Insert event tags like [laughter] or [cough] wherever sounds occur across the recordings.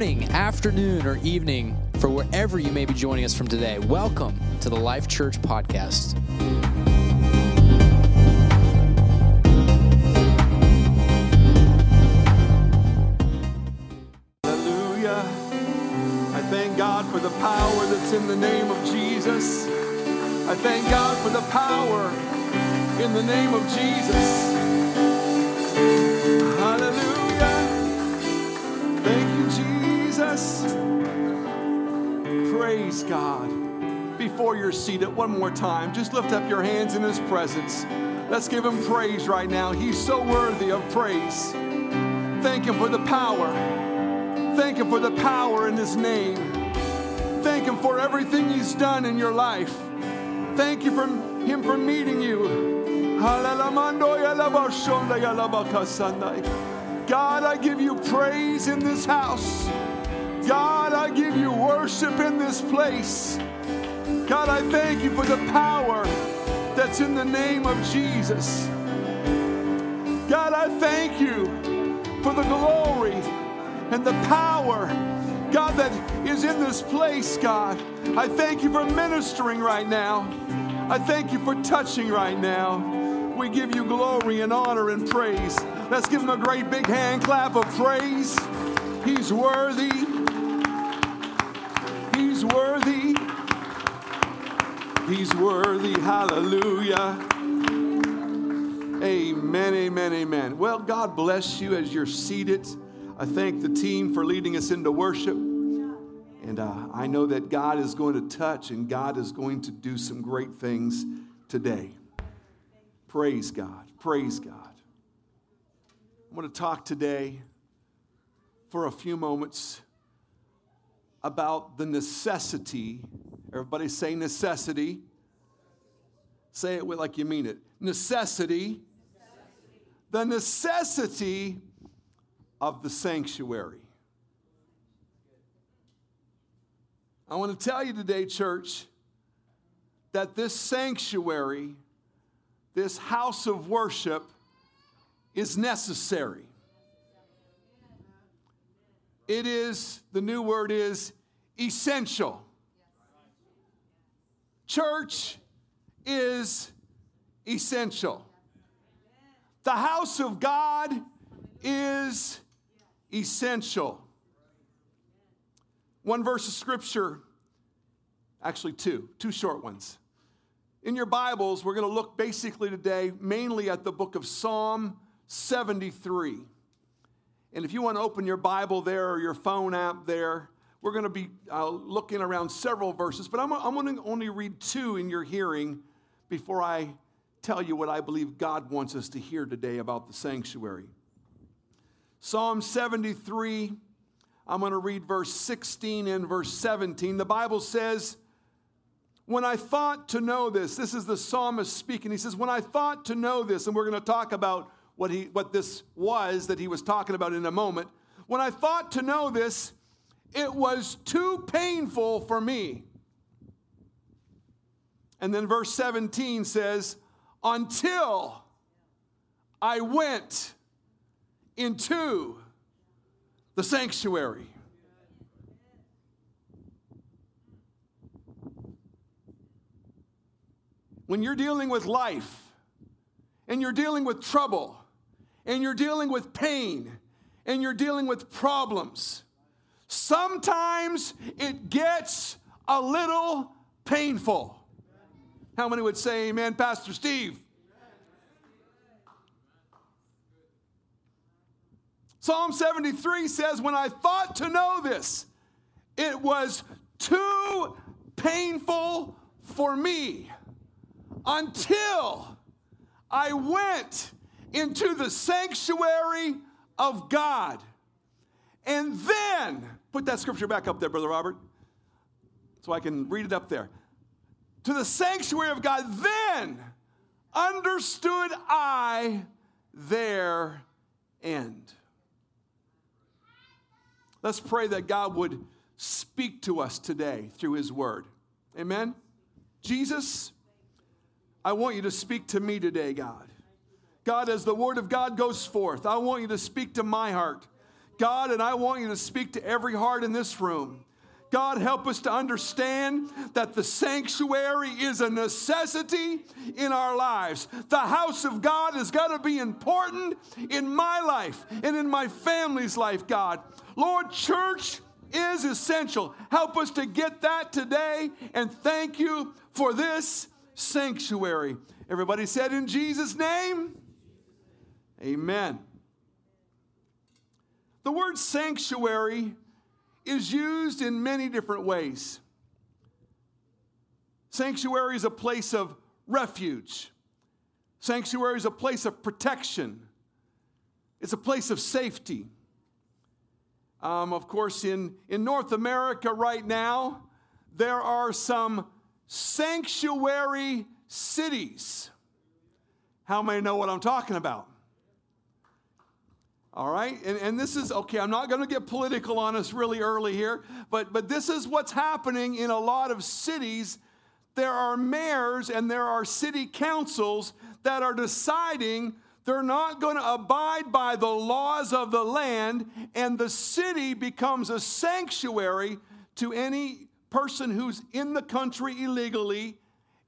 morning, afternoon, or evening for wherever you may be joining us from today. Welcome to the Life Church Podcast. Hallelujah. I thank God for the power that's in the name of Jesus. I thank God for the power in the name of Jesus. God. Before you're seated, one more time, just lift up your hands in His presence. Let's give Him praise right now. He's so worthy of praise. Thank Him for the power. Thank Him for the power in His name. Thank Him for everything He's done in your life. Thank you for Him for meeting you. God, I give you praise in this house. God, I give you worship in this place. God, I thank you for the power that's in the name of Jesus. God, I thank you for the glory and the power, God, that is in this place, God. I thank you for ministering right now. I thank you for touching right now. We give you glory and honor and praise. Let's give him a great big hand clap of praise. He's worthy. He's worthy. He's worthy. Hallelujah. Amen, amen, amen. Well, God bless you as you're seated. I thank the team for leading us into worship. And uh, I know that God is going to touch and God is going to do some great things today. Praise God. Praise God. I'm going to talk today for a few moments about the necessity. Everybody say necessity. Say it like you mean it. Necessity. The necessity of the sanctuary. I want to tell you today, church, that this sanctuary, this house of worship, is necessary. It is, the new word is essential. Church is essential. The house of God is essential. One verse of scripture, actually two, two short ones. In your Bibles, we're going to look basically today mainly at the book of Psalm 73. And if you want to open your Bible there or your phone app there, we're going to be uh, looking around several verses, but I'm, I'm going to only read two in your hearing before I tell you what I believe God wants us to hear today about the sanctuary. Psalm 73, I'm going to read verse 16 and verse 17. The Bible says, When I thought to know this, this is the psalmist speaking. He says, When I thought to know this, and we're going to talk about what, he, what this was that he was talking about in a moment. When I thought to know this, it was too painful for me. And then verse 17 says, Until I went into the sanctuary. When you're dealing with life and you're dealing with trouble and you're dealing with pain and you're dealing with problems, sometimes it gets a little painful. How many would say amen, Pastor Steve? Psalm 73 says, When I thought to know this, it was too painful for me until I went into the sanctuary of God. And then, put that scripture back up there, Brother Robert, so I can read it up there. To the sanctuary of God, then understood I their end. Let's pray that God would speak to us today through His Word. Amen. Jesus, I want you to speak to me today, God. God, as the Word of God goes forth, I want you to speak to my heart. God, and I want you to speak to every heart in this room. God, help us to understand that the sanctuary is a necessity in our lives. The house of God is going to be important in my life and in my family's life, God. Lord, church is essential. Help us to get that today, and thank you for this sanctuary. Everybody said in Jesus' name, Amen. The word sanctuary is used in many different ways. Sanctuary is a place of refuge. Sanctuary is a place of protection. It's a place of safety. Um, of course, in, in North America right now, there are some sanctuary cities. How many know what I'm talking about? All right, and, and this is okay. I'm not going to get political on us really early here, but, but this is what's happening in a lot of cities. There are mayors and there are city councils that are deciding they're not going to abide by the laws of the land, and the city becomes a sanctuary to any person who's in the country illegally,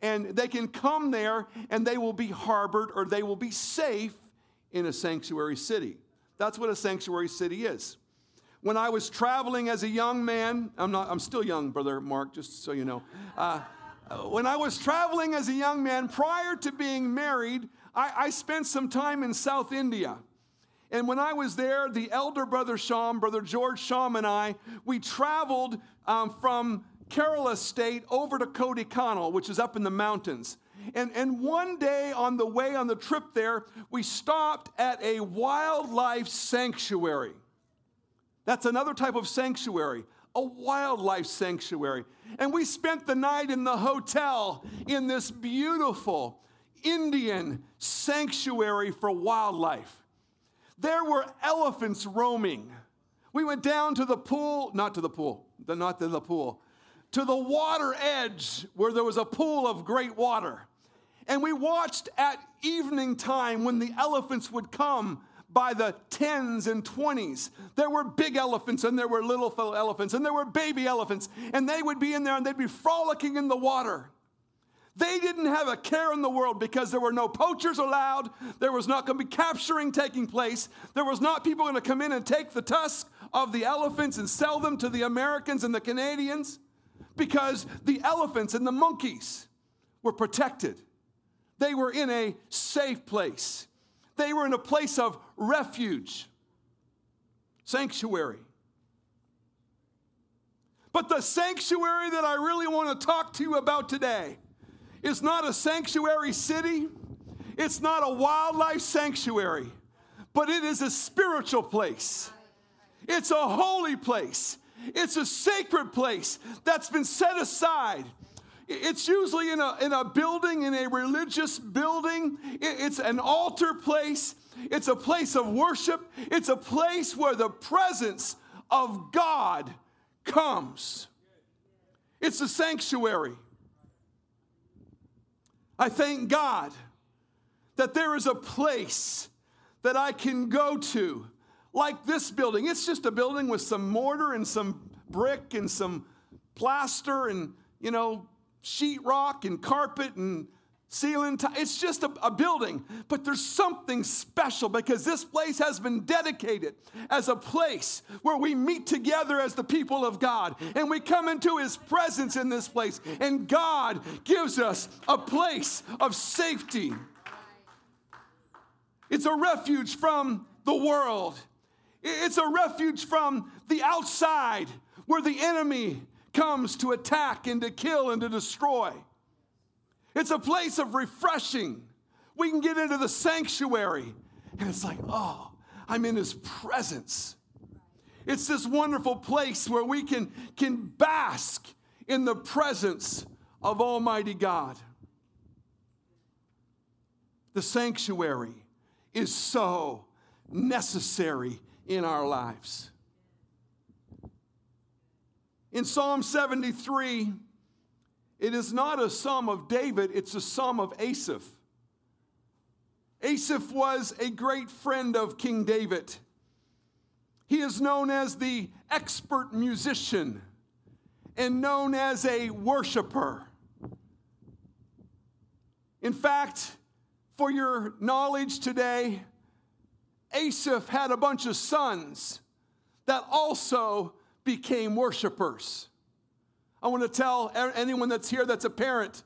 and they can come there and they will be harbored or they will be safe in a sanctuary city. That's what a sanctuary city is. When I was traveling as a young man, I'm not, I'm still young, brother Mark, just so you know. Uh, when I was traveling as a young man, prior to being married, I, I spent some time in South India. And when I was there, the elder brother Sham, brother George Sham, and I, we traveled um, from Kerala state over to Kodaikanal, which is up in the mountains. And, and one day on the way on the trip there, we stopped at a wildlife sanctuary. That's another type of sanctuary, a wildlife sanctuary. And we spent the night in the hotel in this beautiful Indian sanctuary for wildlife. There were elephants roaming. We went down to the pool, not to the pool, not to the pool, to the water edge where there was a pool of great water. And we watched at evening time when the elephants would come by the tens and twenties. There were big elephants and there were little elephants and there were baby elephants, and they would be in there and they'd be frolicking in the water. They didn't have a care in the world because there were no poachers allowed. There was not going to be capturing taking place. There was not people going to come in and take the tusk of the elephants and sell them to the Americans and the Canadians because the elephants and the monkeys were protected. They were in a safe place, they were in a place of refuge, sanctuary. But the sanctuary that I really want to talk to you about today is not a sanctuary city, it's not a wildlife sanctuary, but it is a spiritual place. It's a holy place. It's a sacred place that's been set aside it's usually in a, in a building, in a religious building. It's an altar place. It's a place of worship. It's a place where the presence of God comes. It's a sanctuary. I thank God that there is a place that I can go to, like this building. It's just a building with some mortar and some brick and some plaster and, you know, sheetrock and carpet and ceiling. T- it's just a, a, building, but there's something special because this place has been dedicated as a place where we meet together as the people of God and we come into His presence in this place, and God gives us a place of safety. It's a refuge from the world. It's a refuge from the outside where the enemy comes to attack and to kill and to destroy. It's a place of refreshing. We can get into the sanctuary and it's like, oh, I'm in his presence. It's this wonderful place where we can, can bask in the presence of Almighty God. The sanctuary is so necessary in our lives. In Psalm 73, it is not a psalm of David, it's a psalm of Asaph. Asaph was a great friend of King David. He is known as the expert musician and known as a worshiper. In fact, for your knowledge today, Asaph had a bunch of sons that also became worshipers. I want to tell anyone that's here that's a parent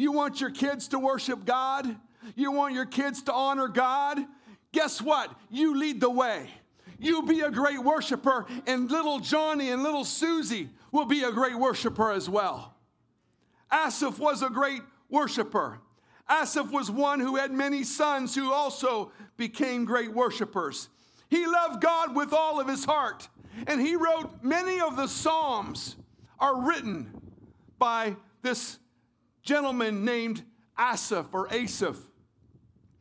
you want your kids to worship God, you want your kids to honor God. Guess what? You lead the way. You be a great worshiper, and little Johnny and little Susie will be a great worshiper as well. Asaph was a great worshiper. Asaph was one who had many sons who also became great worshipers. He loved God with all of his heart, and he wrote many of the Psalms are written by this gentleman named Asaph or Asaph.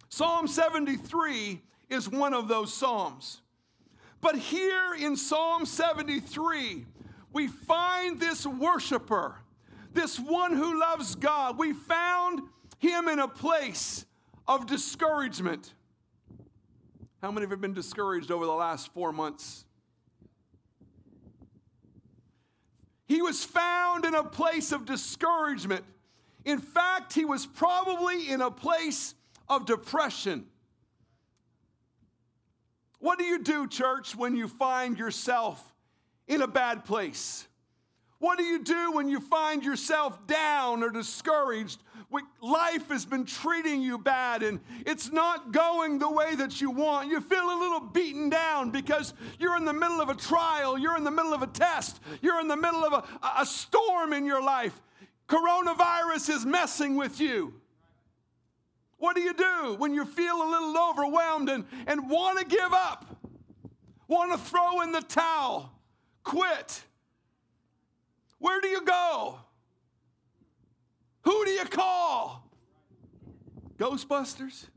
Psalm 73 is one of those Psalms. But here in Psalm 73, we find this worshiper, this one who loves God. We found him in a place of discouragement. How many of have been discouraged over the last four months? He was found in a place of discouragement. In fact, he was probably in a place of depression. What do you do, church, when you find yourself in a bad place? What do you do when you find yourself down or discouraged? Life has been treating you bad and it's not going the way that you want. You feel a little beaten down because you're in the middle of a trial, you're in the middle of a test, you're in the middle of a, a storm in your life. Coronavirus is messing with you. What do you do when you feel a little overwhelmed and, and want to give up? Want to throw in the towel? Quit? Where do you go? You call? Ghostbusters?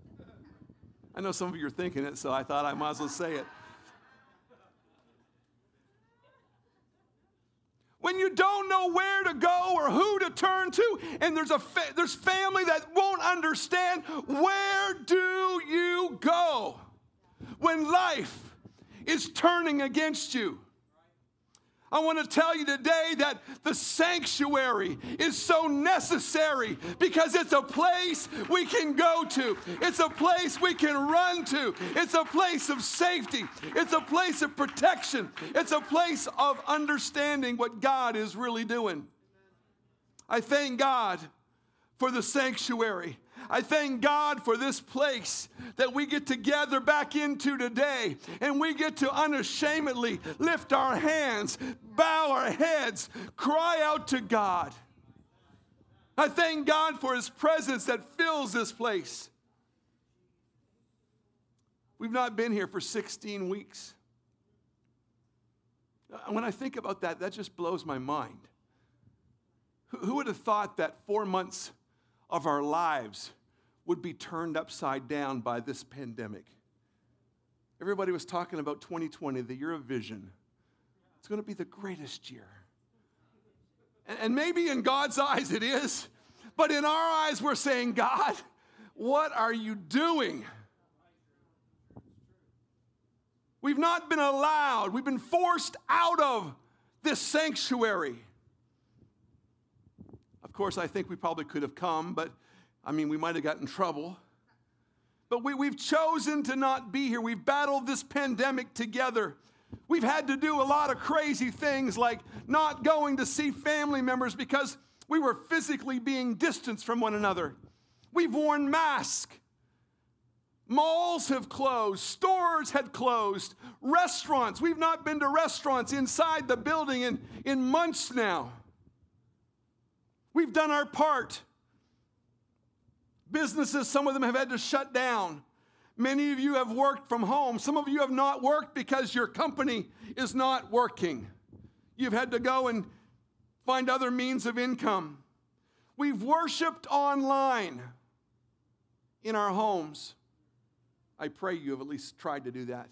I know some of you are thinking it, so I thought I might as well say it. When you don't know where to go or who to turn to, and there's a fa- there's family that won't understand, where do you go when life is turning against you? I want to tell you today that the sanctuary is so necessary because it's a place we can go to. It's a place we can run to. It's a place of safety. It's a place of protection. It's a place of understanding what God is really doing. I thank God for the sanctuary. I thank God for this place that we get to gather back into today and we get to unashamedly lift our hands, bow our heads, cry out to God. I thank God for His presence that fills this place. We've not been here for 16 weeks. When I think about that, that just blows my mind. Who would have thought that four months of our lives would be turned upside down by this pandemic. Everybody was talking about 2020, the year of vision. It's going to be the greatest year. And maybe in God's eyes it is, but in our eyes we're saying, God, what are you doing? We've not been allowed, we've been forced out of this sanctuary. Of course, I think we probably could have come, but I mean, we might have gotten in trouble. But we, we've chosen to not be here. We've battled this pandemic together. We've had to do a lot of crazy things like not going to see family members because we were physically being distanced from one another. We've worn masks. Malls have closed, stores had closed, restaurants. We've not been to restaurants inside the building in, in months now. We've done our part. Businesses, some of them have had to shut down. Many of you have worked from home. Some of you have not worked because your company is not working. You've had to go and find other means of income. We've worshiped online in our homes. I pray you have at least tried to do that.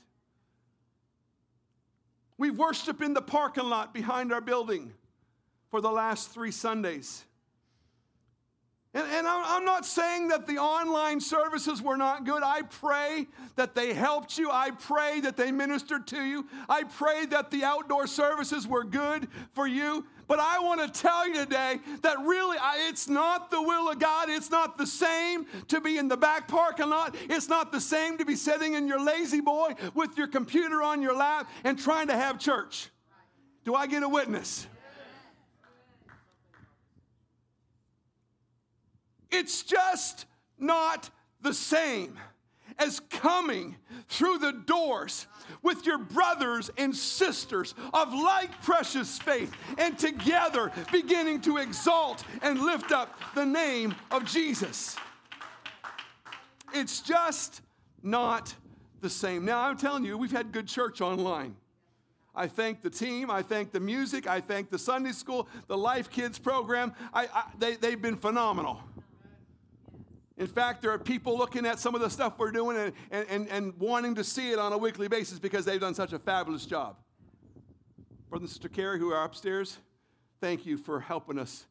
We've worshiped in the parking lot behind our building for the last three Sundays. And, and I'm not saying that the online services were not good. I pray that they helped you. I pray that they ministered to you. I pray that the outdoor services were good for you. But I want to tell you today that really it's not the will of God. It's not the same to be in the back parking lot. It's not the same to be sitting in your lazy boy with your computer on your lap and trying to have church. Do I get a witness? It's just not the same as coming through the doors with your brothers and sisters of like precious faith and together beginning to exalt and lift up the name of Jesus. It's just not the same. Now, I'm telling you, we've had good church online. I thank the team. I thank the music. I thank the Sunday school, the Life Kids program. I, I, they, they've been phenomenal. In fact, there are people looking at some of the stuff we're doing and, and, and, and wanting to see it on a weekly basis because they've done such a fabulous job. Brother and Sister Carrie, who are upstairs, thank you for helping us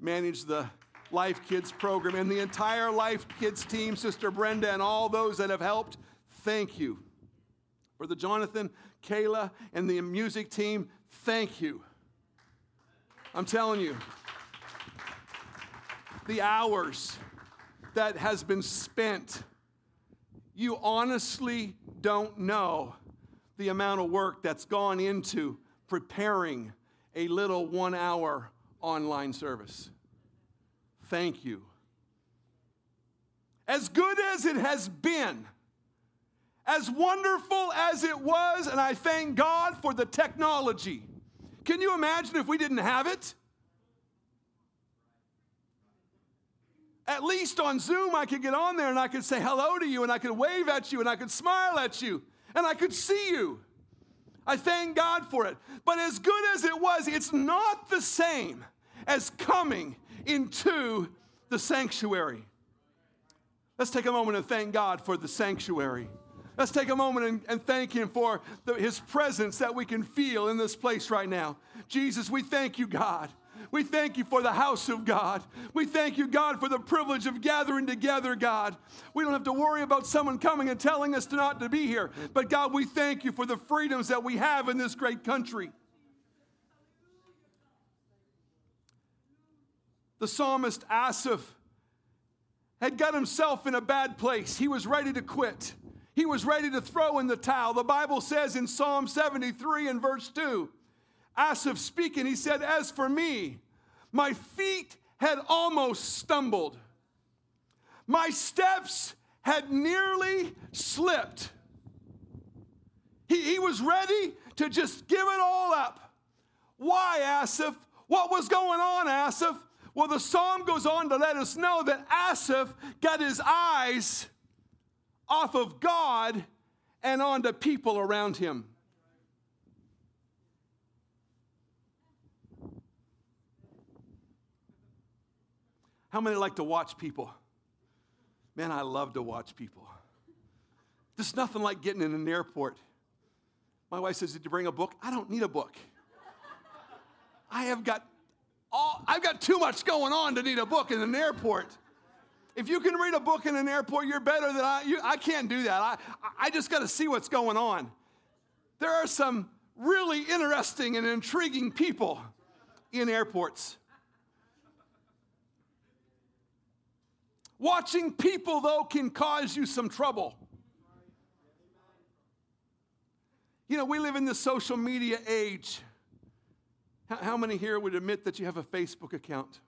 manage the Life Kids program and the entire Life Kids team, Sister Brenda, and all those that have helped. Thank you. Brother Jonathan, Kayla, and the music team, thank you. I'm telling you, the hours that has been spent, you honestly don't know the amount of work that's gone into preparing a little one hour online service. Thank you. As good as it has been, as wonderful as it was, and I thank God for the technology. Can you imagine if we didn't have it? At least on Zoom, I could get on there and I could say hello to you and I could wave at you and I could smile at you and I could see you. I thank God for it. But as good as it was, it's not the same as coming into the sanctuary. Let's take a moment and thank God for the sanctuary. Let's take a moment and, and thank Him for the, His presence that we can feel in this place right now. Jesus, we thank you, God. We thank you for the house of God. We thank you, God, for the privilege of gathering together, God. We don't have to worry about someone coming and telling us to not to be here. But God, we thank you for the freedoms that we have in this great country. The psalmist Asaph had got himself in a bad place. He was ready to quit. He was ready to throw in the towel. The Bible says in Psalm 73 and verse 2 Asaph speaking, he said, As for me, my feet had almost stumbled. My steps had nearly slipped. He, he was ready to just give it all up. Why, Asaph? What was going on, Asaph? Well, the psalm goes on to let us know that Asaph got his eyes off of God and onto people around him. How many like to watch people? Man, I love to watch people. There's nothing like getting in an airport. My wife says, Did you bring a book? I don't need a book. I have got all, I've got too much going on to need a book in an airport. If you can read a book in an airport, you're better than I. You, I can't do that. I, I just got to see what's going on. There are some really interesting and intriguing people in airports. Watching people, though, can cause you some trouble. You know, we live in the social media age. How many here would admit that you have a Facebook account?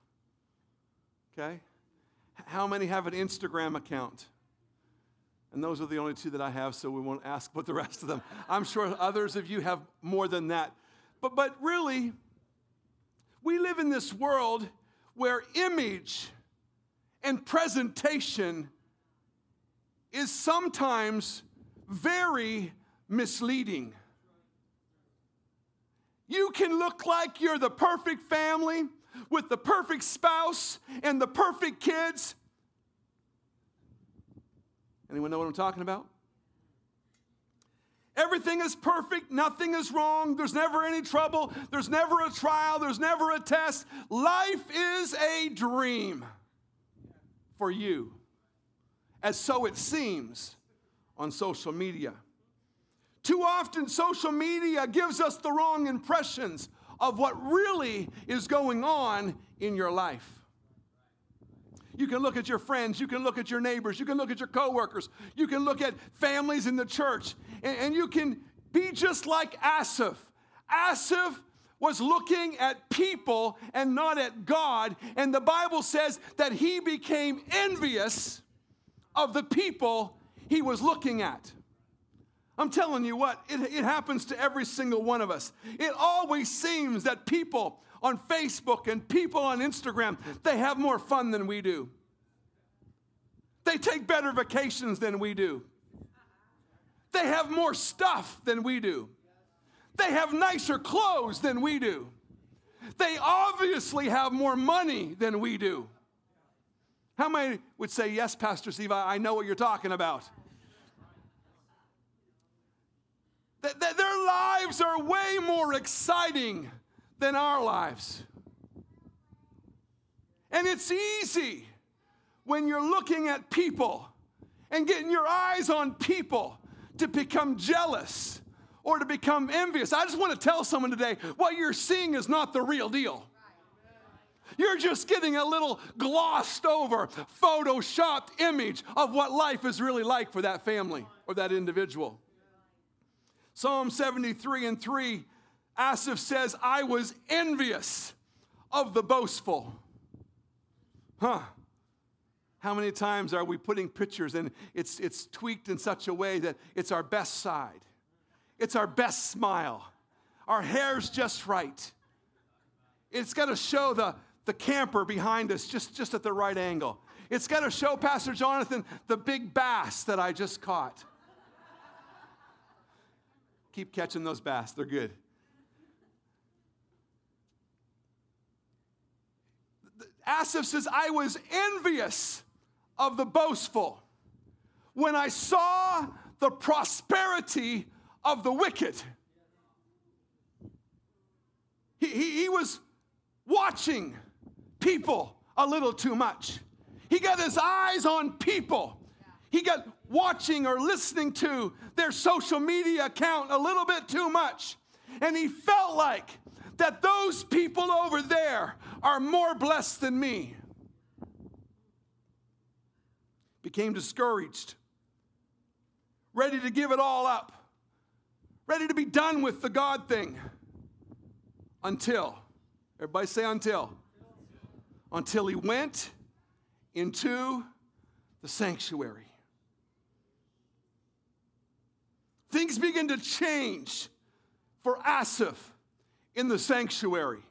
Okay. How many have an Instagram account? And those are the only two that I have, so we won't ask about the rest of them. I'm sure others of you have more than that. But, but really, we live in this world where image and presentation is sometimes very misleading. You can look like you're the perfect family with the perfect spouse and the perfect kids. Anyone know what I'm talking about? Everything is perfect, nothing is wrong, there's never any trouble, there's never a trial, there's never a test. Life is a dream. For you, as so it seems on social media. Too often, social media gives us the wrong impressions of what really is going on in your life. You can look at your friends, you can look at your neighbors, you can look at your coworkers, you can look at families in the church, and, and you can be just like Asaph. Asaph was looking at people and not at God, and the Bible says that he became envious of the people he was looking at. I'm telling you what, it, it happens to every single one of us. It always seems that people on Facebook and people on Instagram, they have more fun than we do. They take better vacations than we do. They have more stuff than we do. They have nicer clothes than we do. They obviously have more money than we do. How many would say, Yes, Pastor Steve, I know what you're talking about? their lives are way more exciting than our lives. And it's easy when you're looking at people and getting your eyes on people to become jealous or to become envious. I just want to tell someone today what you're seeing is not the real deal. You're just getting a little glossed over, photoshopped image of what life is really like for that family or that individual. Psalm 73 and 3, Asaph says, I was envious of the boastful. Huh. How many times are we putting pictures and it's, it's tweaked in such a way that it's our best side? It's our best smile. Our hair's just right. It's got to show the, the camper behind us just, just at the right angle. It's got to show Pastor Jonathan the big bass that I just caught. Keep catching those bass, they're good. Asaph says, I was envious of the boastful when I saw the prosperity of the wicked. He, he, he, was watching people a little too much. He got his eyes on people. He got watching or listening to their social media account a little bit too much. And he felt like that those people over there are more blessed than me. Became discouraged, ready to give it all up, ready to be done with the God thing. Until, everybody say until. Until he went into the sanctuary. things begin to change for Asaph in the sanctuary.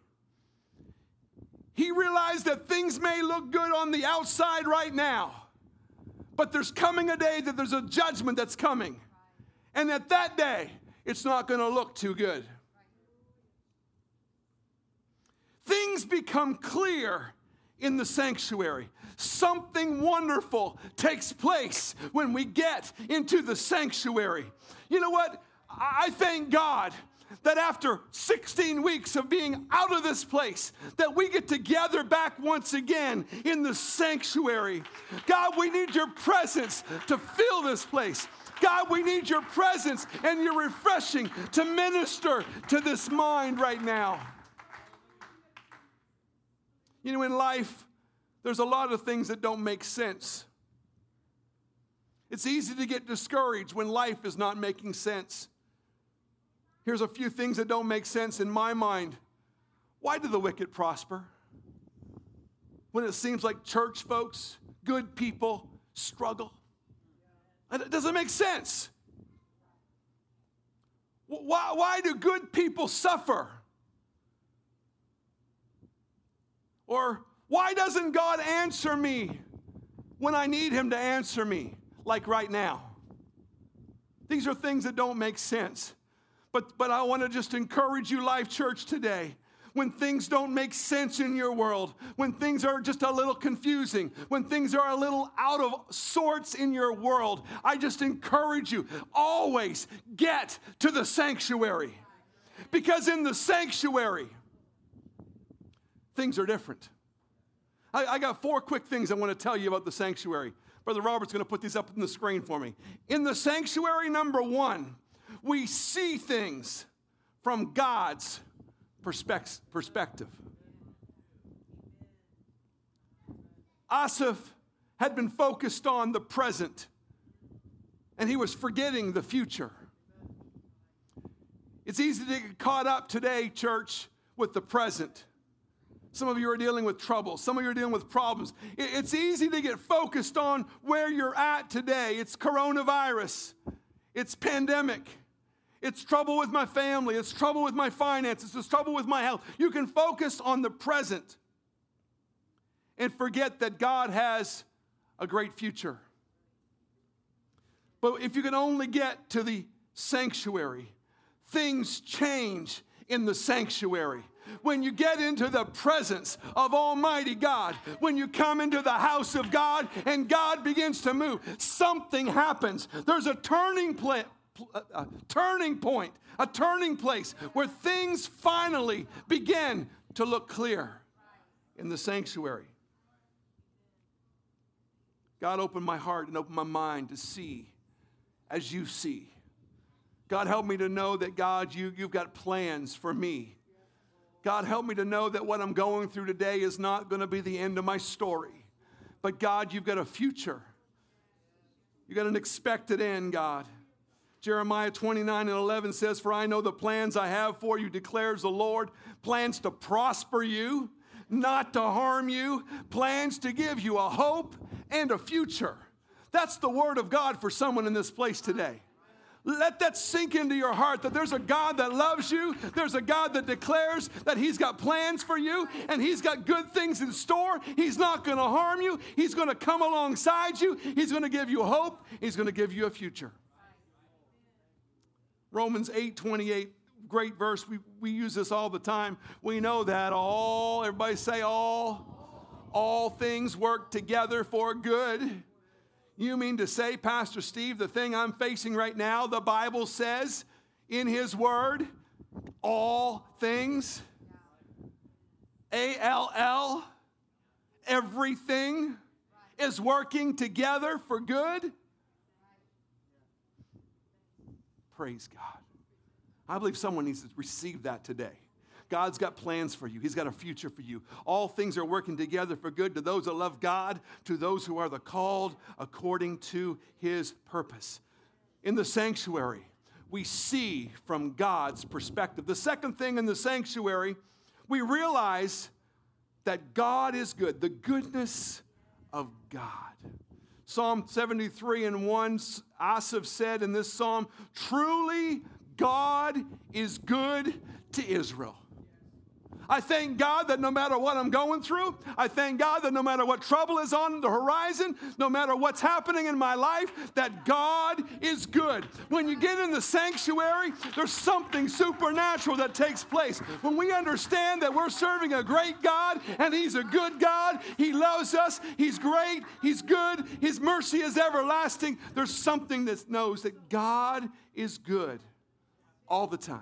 He realized that things may look good on the outside right now, but there's coming a day that there's a judgment that's coming. And at that day, it's not going to look too good. Things become clear in the sanctuary. Something wonderful takes place when we get into the sanctuary. You know what? I thank God that after 16 weeks of being out of this place that we get together back once again in the sanctuary god we need your presence to fill this place god we need your presence and your refreshing to minister to this mind right now you know in life there's a lot of things that don't make sense. It's easy to get discouraged when life is not making sense. Here's a few things that don't make sense in my mind. Why do the wicked prosper? When it seems like church folks, good people, struggle. Uh, it doesn't make sense. Why, why do good people suffer? Or why doesn't God answer me when I need Him to answer me, like right now? These are things that don't make sense. But, but I want to just encourage you, Life Church, today. When things don't make sense in your world, when things are just a little confusing, when things are a little out of sorts in your world, I just encourage you always get to the sanctuary. Because in the sanctuary, things are different. I, I got four quick things I want to tell you about the sanctuary. Brother Robert's going to put these up on the screen for me. In the sanctuary, number one, we see things from God's perspective. Asaph had been focused on the present and he was forgetting the future. It's easy to get caught up today, church, with the present. Some of you are dealing with trouble. Some of you are dealing with problems. It's easy to get focused on where you're at today. It's coronavirus, it's pandemic, it's trouble with my family, it's trouble with my finances, it's trouble with my health. You can focus on the present and forget that God has a great future. But if you can only get to the sanctuary, things change in the sanctuary. When you get into the presence of Almighty God, when you come into the house of God and God begins to move, something happens. There's a turning point. A turning point, a turning place where things finally begin to look clear in the sanctuary. God opened my heart and opened my mind to see as you see. God, help me to know that, God, you, you've got plans for me. God, help me to know that what I'm going through today is not going to be the end of my story. But, God, you've got a future. You've got an expected end, God. Jeremiah 29 and 11 says, For I know the plans I have for you, declares the Lord plans to prosper you, not to harm you, plans to give you a hope and a future. That's the word of God for someone in this place today. Let that sink into your heart that there's a God that loves you. There's a God that declares that He's got plans for you and He's got good things in store. He's not going to harm you. He's going to come alongside you. He's going to give you hope. He's going to give you a future. Romans 8 28, great verse. We, we use this all the time. We know that all, everybody say all, all things work together for good you mean to say, Pastor Steve, the thing I'm facing right now, the Bible says in His Word, all things, A L L, everything is working together for good? Praise God. I believe someone needs to receive that today. God's got plans for you, He's got a future for you. All things are working together for good to those that love God, to those who are the called according to His purpose. In the sanctuary, we see from God's perspective. The second thing in the sanctuary, we realize that God is good, the goodness of God. Psalm 73 and 1, Asaph said in this psalm, Truly God is good to Israel. I thank God that no matter what I'm going through, I thank God that no matter what trouble is on the horizon, no matter what's happening in my life, that God is good. When you get in the sanctuary, there's something supernatural that takes place. When we understand that we're serving a great God and He's a good God, He loves us, He's great, He's good, His mercy is everlasting, there's something that knows that God is good all the time.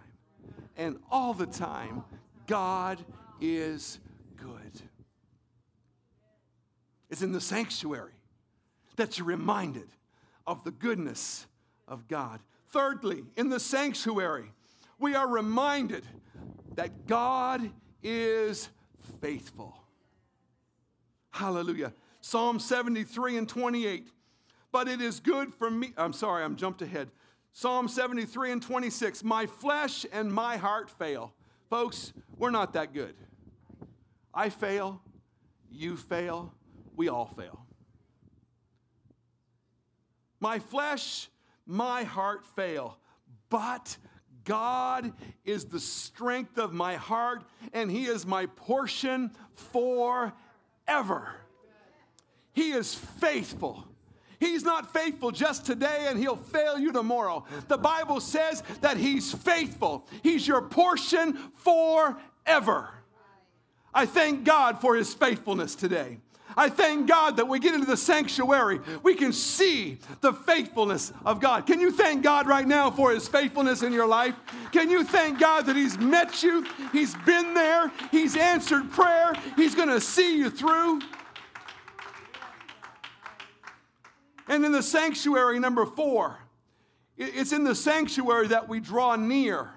And all the time, God is good. It's in the sanctuary that you're reminded of the goodness of God. Thirdly, in the sanctuary, we are reminded that God is faithful. Hallelujah. Psalm 73 and 28. But it is good for me. I'm sorry, I'm jumped ahead. Psalm 73 and 26. My flesh and my heart fail, Folks, we're not that good. I fail, you fail, we all fail. My flesh, my heart fail, but God is the strength of my heart, and He is my portion forever. He is faithful. He's not faithful just today and he'll fail you tomorrow. The Bible says that he's faithful. He's your portion forever. I thank God for his faithfulness today. I thank God that we get into the sanctuary, we can see the faithfulness of God. Can you thank God right now for his faithfulness in your life? Can you thank God that he's met you, he's been there, he's answered prayer, he's going to see you through? And in the sanctuary, number four, it's in the sanctuary that we draw near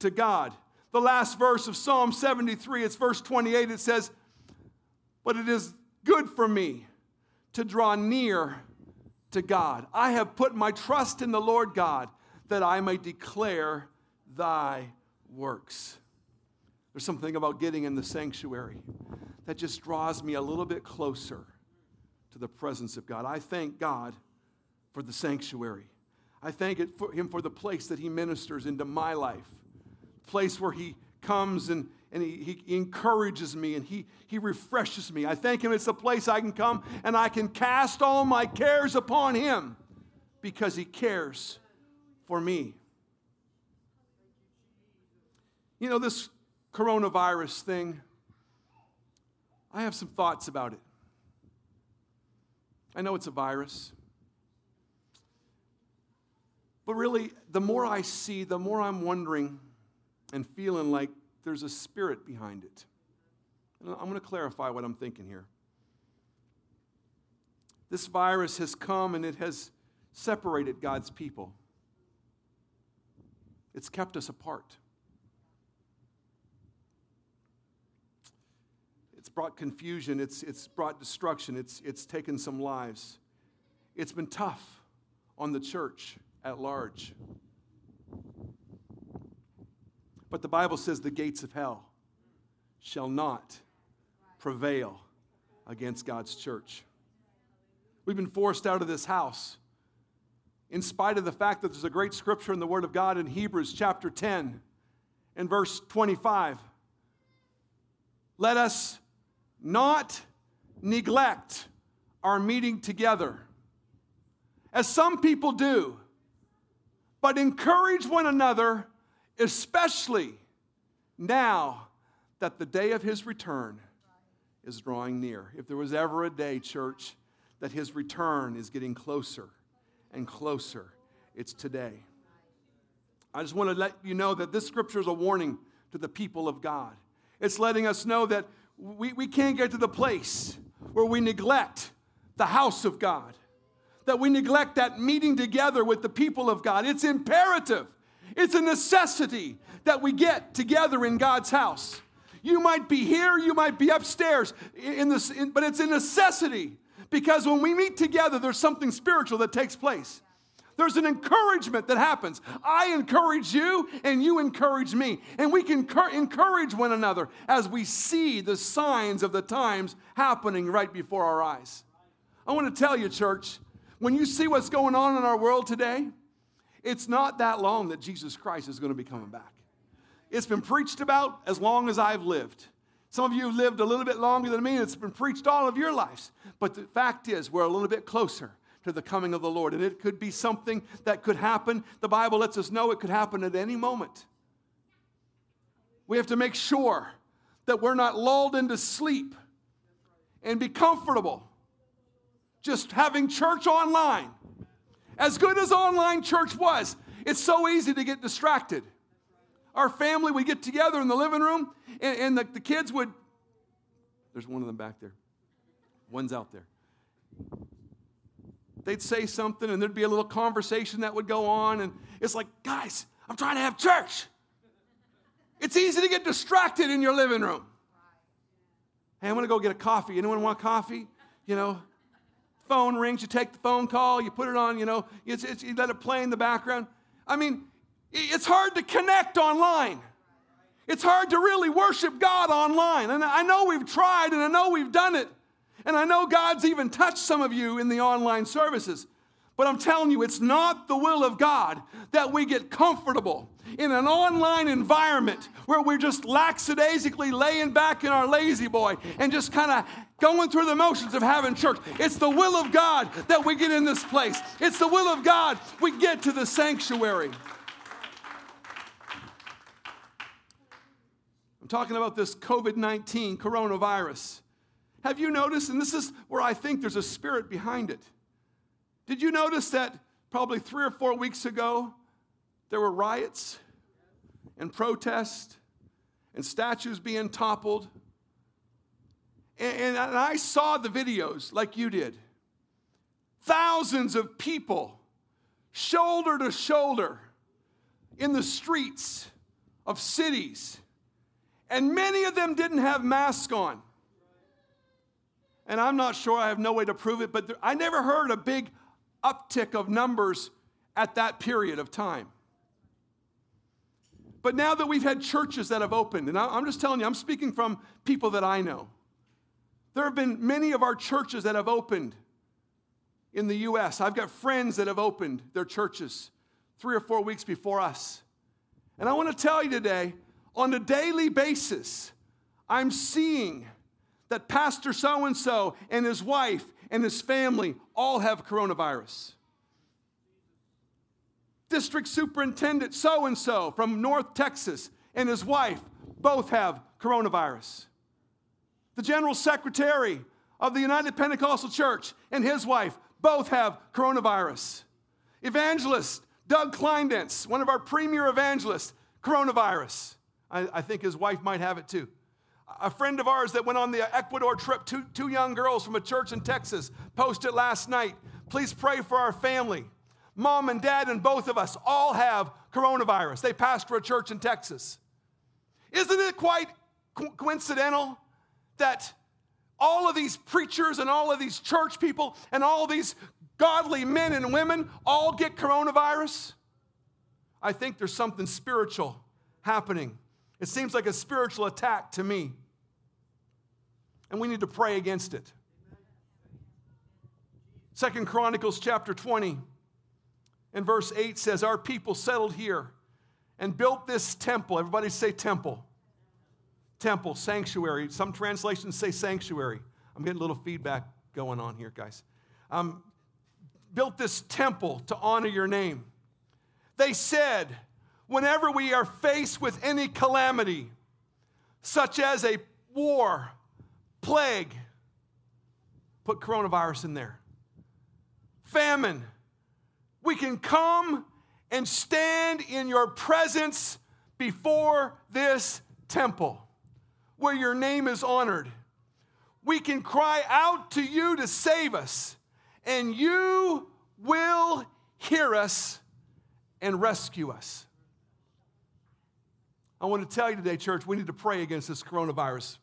to God. The last verse of Psalm 73, it's verse 28, it says, But it is good for me to draw near to God. I have put my trust in the Lord God that I may declare thy works. There's something about getting in the sanctuary that just draws me a little bit closer to the presence of God. I thank God for the sanctuary. I thank for Him for the place that He ministers into my life, place where He comes and, and he, he encourages me and he, he refreshes me. I thank Him it's a place I can come and I can cast all my cares upon Him because He cares for me. You know, this coronavirus thing, I have some thoughts about it. I know it's a virus. But really, the more I see, the more I'm wondering and feeling like there's a spirit behind it. And I'm going to clarify what I'm thinking here. This virus has come and it has separated God's people, it's kept us apart. It's brought confusion, it's, it's brought destruction, it's, it's taken some lives. It's been tough on the church at large. But the Bible says the gates of hell shall not prevail against God's church. We've been forced out of this house in spite of the fact that there's a great scripture in the Word of God in Hebrews chapter 10 and verse 25. Let us not neglect our meeting together, as some people do, but encourage one another, especially now that the day of his return is drawing near. If there was ever a day, church, that his return is getting closer and closer, it's today. I just want to let you know that this scripture is a warning to the people of God. It's letting us know that we, we can't get to the place where we neglect the house of God, that we neglect that meeting together with the people of God. It's imperative, it's a necessity that we get together in God's house. You might be here, you might be upstairs, in this, in, but it's a necessity because when we meet together, there's something spiritual that takes place. There's an encouragement that happens. I encourage you, and you encourage me. And we can encourage one another as we see the signs of the times happening right before our eyes. I want to tell you, church, when you see what's going on in our world today, it's not that long that Jesus Christ is going to be coming back. It's been preached about as long as I've lived. Some of you have lived a little bit longer than me, and it's been preached all of your lives. But the fact is, we're a little bit closer to the coming of the Lord. And it could be something that could happen. The Bible lets us know it could happen at any moment. We have to make sure that we're not lulled into sleep and be comfortable just having church online. As good as online church was, it's so easy to get distracted. Our family would get together in the living room, and, and the, the kids would. There's one of them back there. One's out there they'd say something and there'd be a little conversation that would go on. And it's like, guys, I'm trying to have church. It's easy to get distracted in your living room. Hey, I'm going to go get a coffee. Anyone want coffee? You know, phone rings, you take the phone call, you put it on, you know, it's, it's, you let it play in the background. I mean, it's hard to connect online. It's hard to really worship God online. And I know we've tried and I know we've done it. And I know God's even touched some of you in the online services. But I'm telling you, it's not the will of God that we get comfortable in an online environment where we're just lackadaisically laying back in our La-Z-Boy and just kind of going through the motions of having church. It's the will of God that we get in this place. It's the will of God we get to the sanctuary. I'm talking about this COVID 19 coronavirus. Have you noticed, and this is where I think there's a spirit behind it. Did you notice that probably three or four weeks ago, there were riots and protests and statues being toppled? And, and I saw the videos like you did. thousands of people, shoulder to shoulder, in the streets of cities. And many of them didn't have masks on. And I'm not sure, I have no way to prove it, but there, I never heard a big uptick of numbers at that period of time. But now that we've had churches that have opened, and I'm just telling you, I'm speaking from people that I know. There have been many of our churches that have opened in the U.S. I've got friends that have opened their churches three or four weeks before us. And I want to tell you today, on a daily basis, I'm seeing that Pastor so and so and his wife and his family all have coronavirus. District Superintendent so and so from North Texas and his wife both have coronavirus. The General Secretary of the United Pentecostal Church and his wife both have coronavirus. Evangelist Doug Kleindienst, one of our premier evangelists, coronavirus. I, I, think his wife might have it too. A friend of ours that went on the Ecuador trip, two, two young girls from a church in Texas, posted last night. Please pray for our family. Mom and dad and both of us all have coronavirus. They pastor a church in Texas. Isn't it quite co- coincidental that all of these preachers and all of these church people and all these godly men and women all get coronavirus? I think there's something spiritual happening. It seems like a spiritual attack to me. And we need to pray against it. Second Chronicles chapter 20 and verse 8 says, Our people settled here and built this temple. Everybody say temple temple, sanctuary. Some translations say sanctuary. I'm getting a little feedback going on here, guys. Um, built this temple to honor your name. They said, whenever we are faced with any calamity, such as a war, plague, put coronavirus in there, famine, we can come and stand in your presence before this temple where your name is honored. We can cry out to you to save us, and you will hear us and rescue us. I want to tell you today, church, we need to pray against this coronavirus.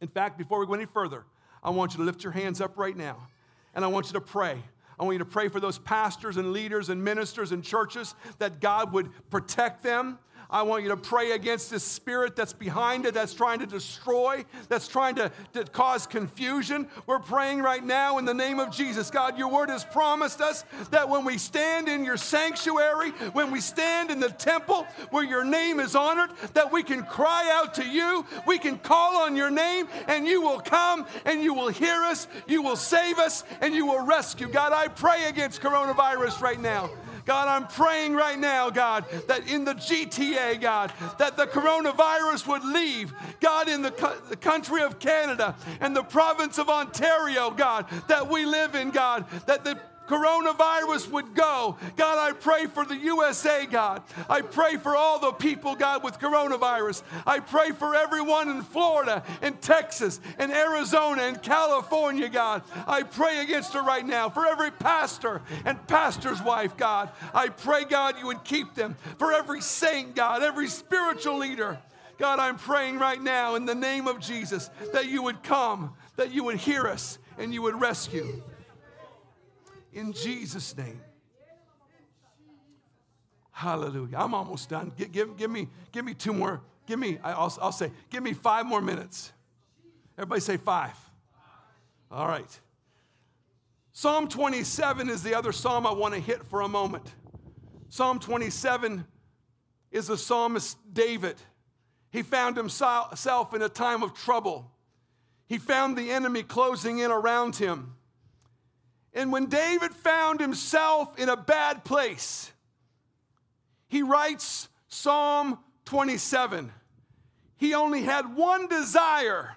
In fact, before we go any further, I want you to lift your hands up right now, and I want you to pray. I want you to pray for those pastors and leaders and ministers and churches that God would protect them, I want you to pray against this spirit that's behind it, that's trying to destroy, that's trying to, to cause confusion. We're praying right now in the name of Jesus. God, your word has promised us that when we stand in your sanctuary, when we stand in the temple where your name is honored, that we can cry out to you, we can call on your name, and you will come and you will hear us, you will save us, and you will rescue. God, I pray against coronavirus right now. God, I'm praying right now, God, that in the GTA, God, that the coronavirus would leave, God, in the, the country of Canada and the province of Ontario, God, that we live in, God, that the coronavirus would go. God, I pray for the USA, God. I pray for all the people, God, with coronavirus. I pray for everyone in Florida and Texas and Arizona and California, God. I pray against it right now. For every pastor and pastor's wife, God. I pray, God, you would keep them. For every saint, God, every spiritual leader. God, I'm praying right now in the name of Jesus that you would come, that you would hear us, and you would rescue in Jesus' name. Hallelujah. I'm almost done. Give, give, give, me, give me two more. Give me, I'll, I'll say, give me five more minutes. Everybody say five. All right. Psalm 27 is the other psalm I want to hit for a moment. Psalm 27 is the psalmist David. He found himself in a time of trouble. He found the enemy closing in around him. And when David found himself in a bad place, he writes Psalm 27. He only had one desire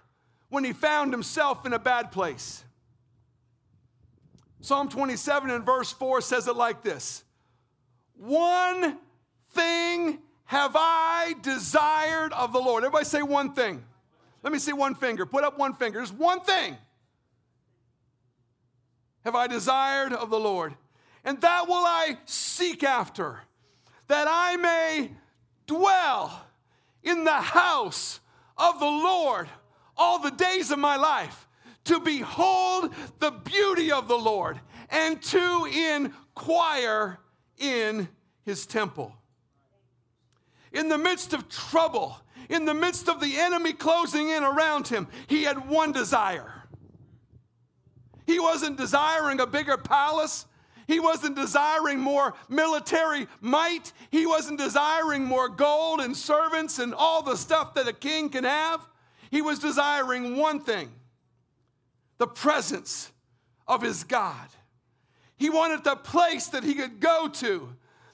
when he found himself in a bad place. Psalm 27 and verse 4 says it like this One thing have I desired of the Lord. Everybody say one thing. Let me see one finger. Put up one finger. There's one thing have I desired of the Lord, and that will I seek after, that I may dwell in the house of the Lord all the days of my life, to behold the beauty of the Lord and to inquire in his temple. In the midst of trouble, in the midst of the enemy closing in around him, he had one desire. He wasn't desiring a bigger palace. He wasn't desiring more military might. He wasn't desiring more gold and servants and all the stuff that a king can have. He was desiring one thing the presence of his God. He wanted the place that he could go to,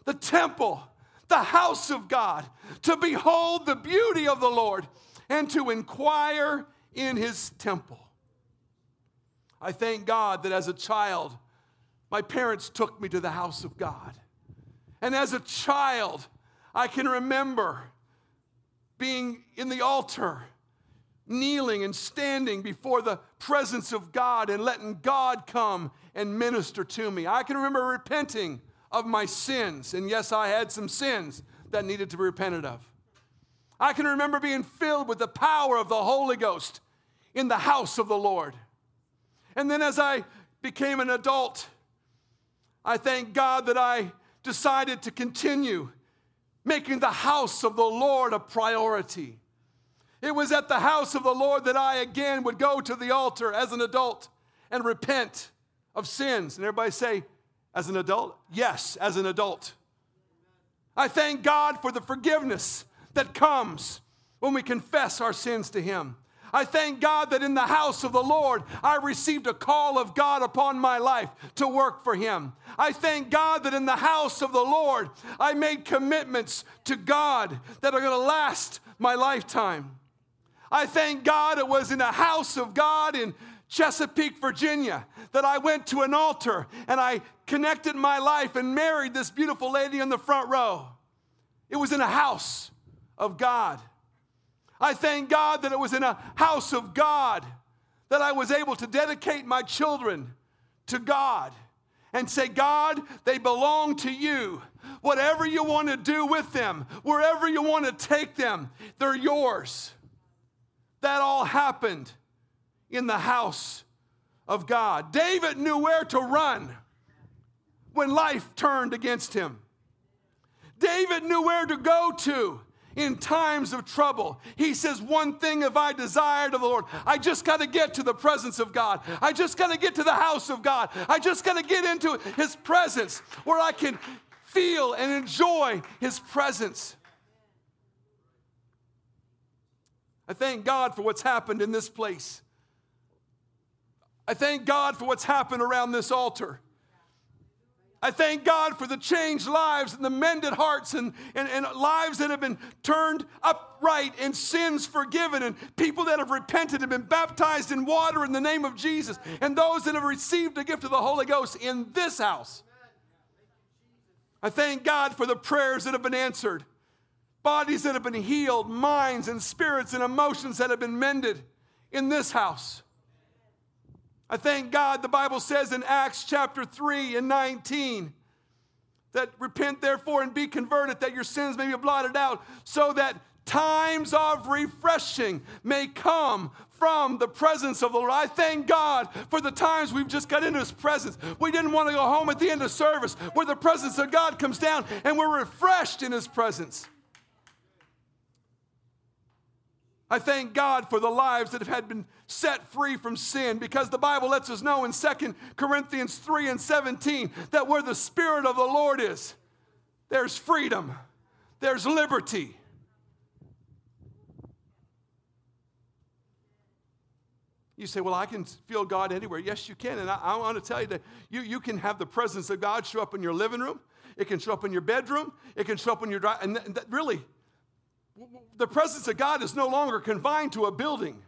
the temple, the house of God, to behold the beauty of the Lord and to inquire in his temple. I thank God that as a child, my parents took me to the house of God. And as a child, I can remember being in the altar, kneeling and standing before the presence of God and letting God come and minister to me. I can remember repenting of my sins. And yes, I had some sins that needed to be repented of. I can remember being filled with the power of the Holy Ghost in the house of the Lord. And then as I became an adult, I thank God that I decided to continue making the house of the Lord a priority. It was at the house of the Lord that I again would go to the altar as an adult and repent of sins. And everybody say, as an adult? Yes, as an adult. I thank God for the forgiveness that comes when we confess our sins to Him. I thank God that in the house of the Lord, I received a call of God upon my life to work for Him. I thank God that in the house of the Lord, I made commitments to God that are going to last my lifetime. I thank God it was in the house of God in Chesapeake, Virginia, that I went to an altar and I connected my life and married this beautiful lady in the front row. It was in a house of God. I thank God that it was in a house of God that I was able to dedicate my children to God and say, God, they belong to you. Whatever you want to do with them, wherever you want to take them, they're yours. That all happened in the house of God. David knew where to run when life turned against him. David knew where to go to in times of trouble. He says, One thing have I desired of the Lord. I just got to get to the presence of God. I just got to get to the house of God. I just got to get into His presence where I can feel and enjoy His presence. I thank God for what's happened in this place. I thank God for what's happened around this altar. I thank God for the changed lives and the mended hearts and, and, and, lives that have been turned upright and sins forgiven and people that have repented and been baptized in water in the name of Jesus and those that have received the gift of the Holy Ghost in this house. I thank God for the prayers that have been answered, bodies that have been healed, minds and spirits and emotions that have been mended in this house. I thank God the Bible says in Acts chapter 3 and 19 that repent therefore and be converted that your sins may be blotted out so that times of refreshing may come from the presence of the Lord. I thank God for the times we've just got into His presence. We didn't want to go home at the end of service where the presence of God comes down and we're refreshed in His presence. I thank God for the lives that have had been set free from sin because the Bible lets us know in 2 Corinthians 3 and 17 that where the Spirit of the Lord is, there's freedom, there's liberty. You say, Well, I can feel God anywhere. Yes, you can. And I, I want to tell you that you, you can have the presence of God show up in your living room, it can show up in your bedroom, it can show up in your drive. And that, really, the presence of God is no longer confined to a building.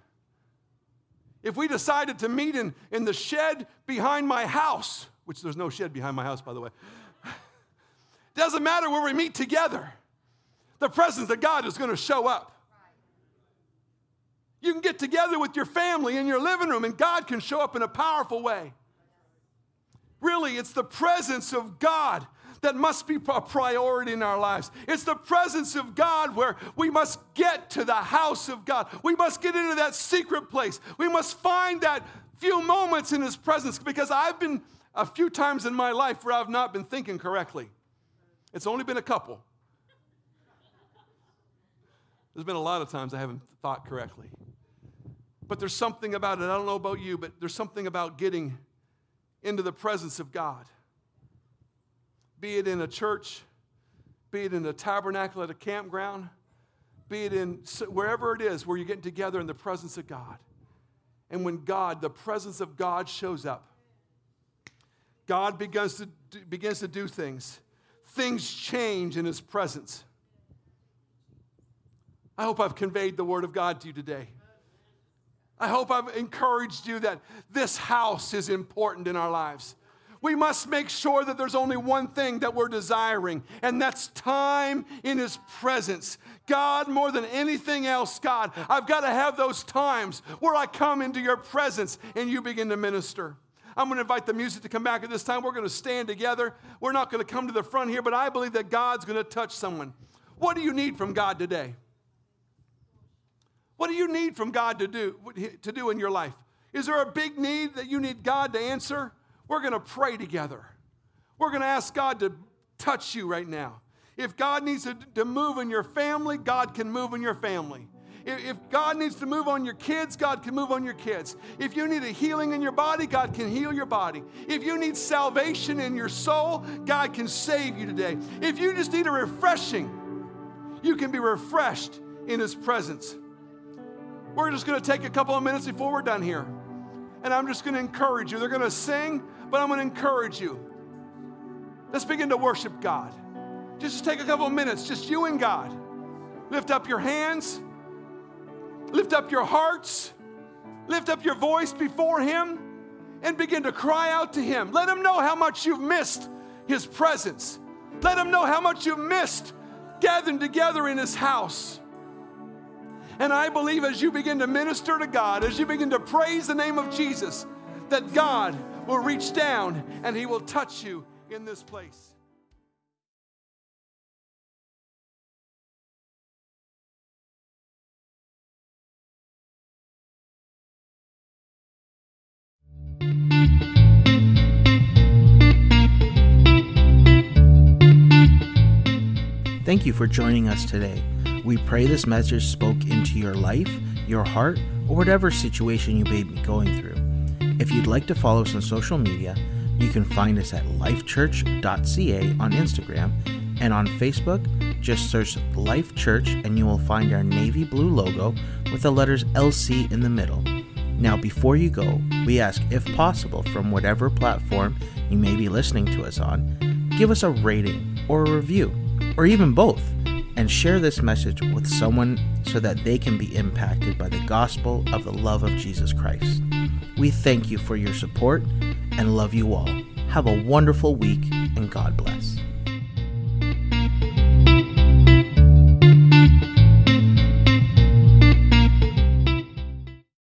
If we decided to meet in, in the shed behind my house, which there's no shed behind my house, by the way, [laughs] doesn't matter where we meet together, the presence of God is going to show up. You can get together with your family in your living room, and God can show up in a powerful way. Really, it's the presence of God that must be a priority in our lives. It's the presence of God where we must get to the house of God. We must get into that secret place. We must find that few moments in His presence because I've been a few times in my life where I've not been thinking correctly. It's only been a couple. There's been a lot of times I haven't thought correctly. But there's something about it. I don't know about you, but there's something about getting into the presence of God. Be it in a church, be it in a tabernacle at a campground, be it in wherever it is where you're getting together in the presence of God. And when God, the presence of God shows up, God begins to, begins to do things. Things change in His presence. I hope I've conveyed the Word of God to you today. I hope I've encouraged you that this house is important in our lives. We must make sure that there's only one thing that we're desiring, and that's time in His presence. God, more than anything else, God, I've got to have those times where I come into your presence and you begin to minister. I'm going to invite the music to come back at this time. We're going to stand together. We're not going to come to the front here, but I believe that God's going to touch someone. What do you need from God today? What do you need from God to do, to do in your life? Is there a big need that you need God to answer? We're going to pray together. We're going to ask God to touch you right now. If God needs to, to move in your family, God can move in your family. If, God needs to move on your kids, God can move on your kids. If you need a healing in your body, God can heal your body. If you need salvation in your soul, God can save you today. If you just need a refreshing, you can be refreshed in His presence. We're just going to take a couple of minutes before we're done here. And I'm just going to encourage you. They're going to sing, but I'm going to encourage you. Let's begin to worship God. Just take a couple of minutes, just you and God. Lift up your hands, lift up your hearts, lift up your voice before Him, and begin to cry out to Him. Let Him know how much you've missed His presence. Let Him know how much you've missed gathering together in His house. And I believe as you begin to minister to God, as you begin to praise the name of Jesus, that God will reach down and He will touch you in this place. Thank you for joining us today. We pray this message spoke into your life, your heart, or whatever situation you may be going through. If you'd like to follow us on social media, you can find us at lifechurch.ca on Instagram and on Facebook. Just search Life Church and you will find our navy blue logo with the letters LC in the middle. Now, before you go, we ask if possible from whatever platform you may be listening to us on, give us a rating or a review, or even both and share this message with someone so that they can be impacted by the gospel of the love of Jesus Christ. We thank you for your support and love you all. Have a wonderful week and God bless.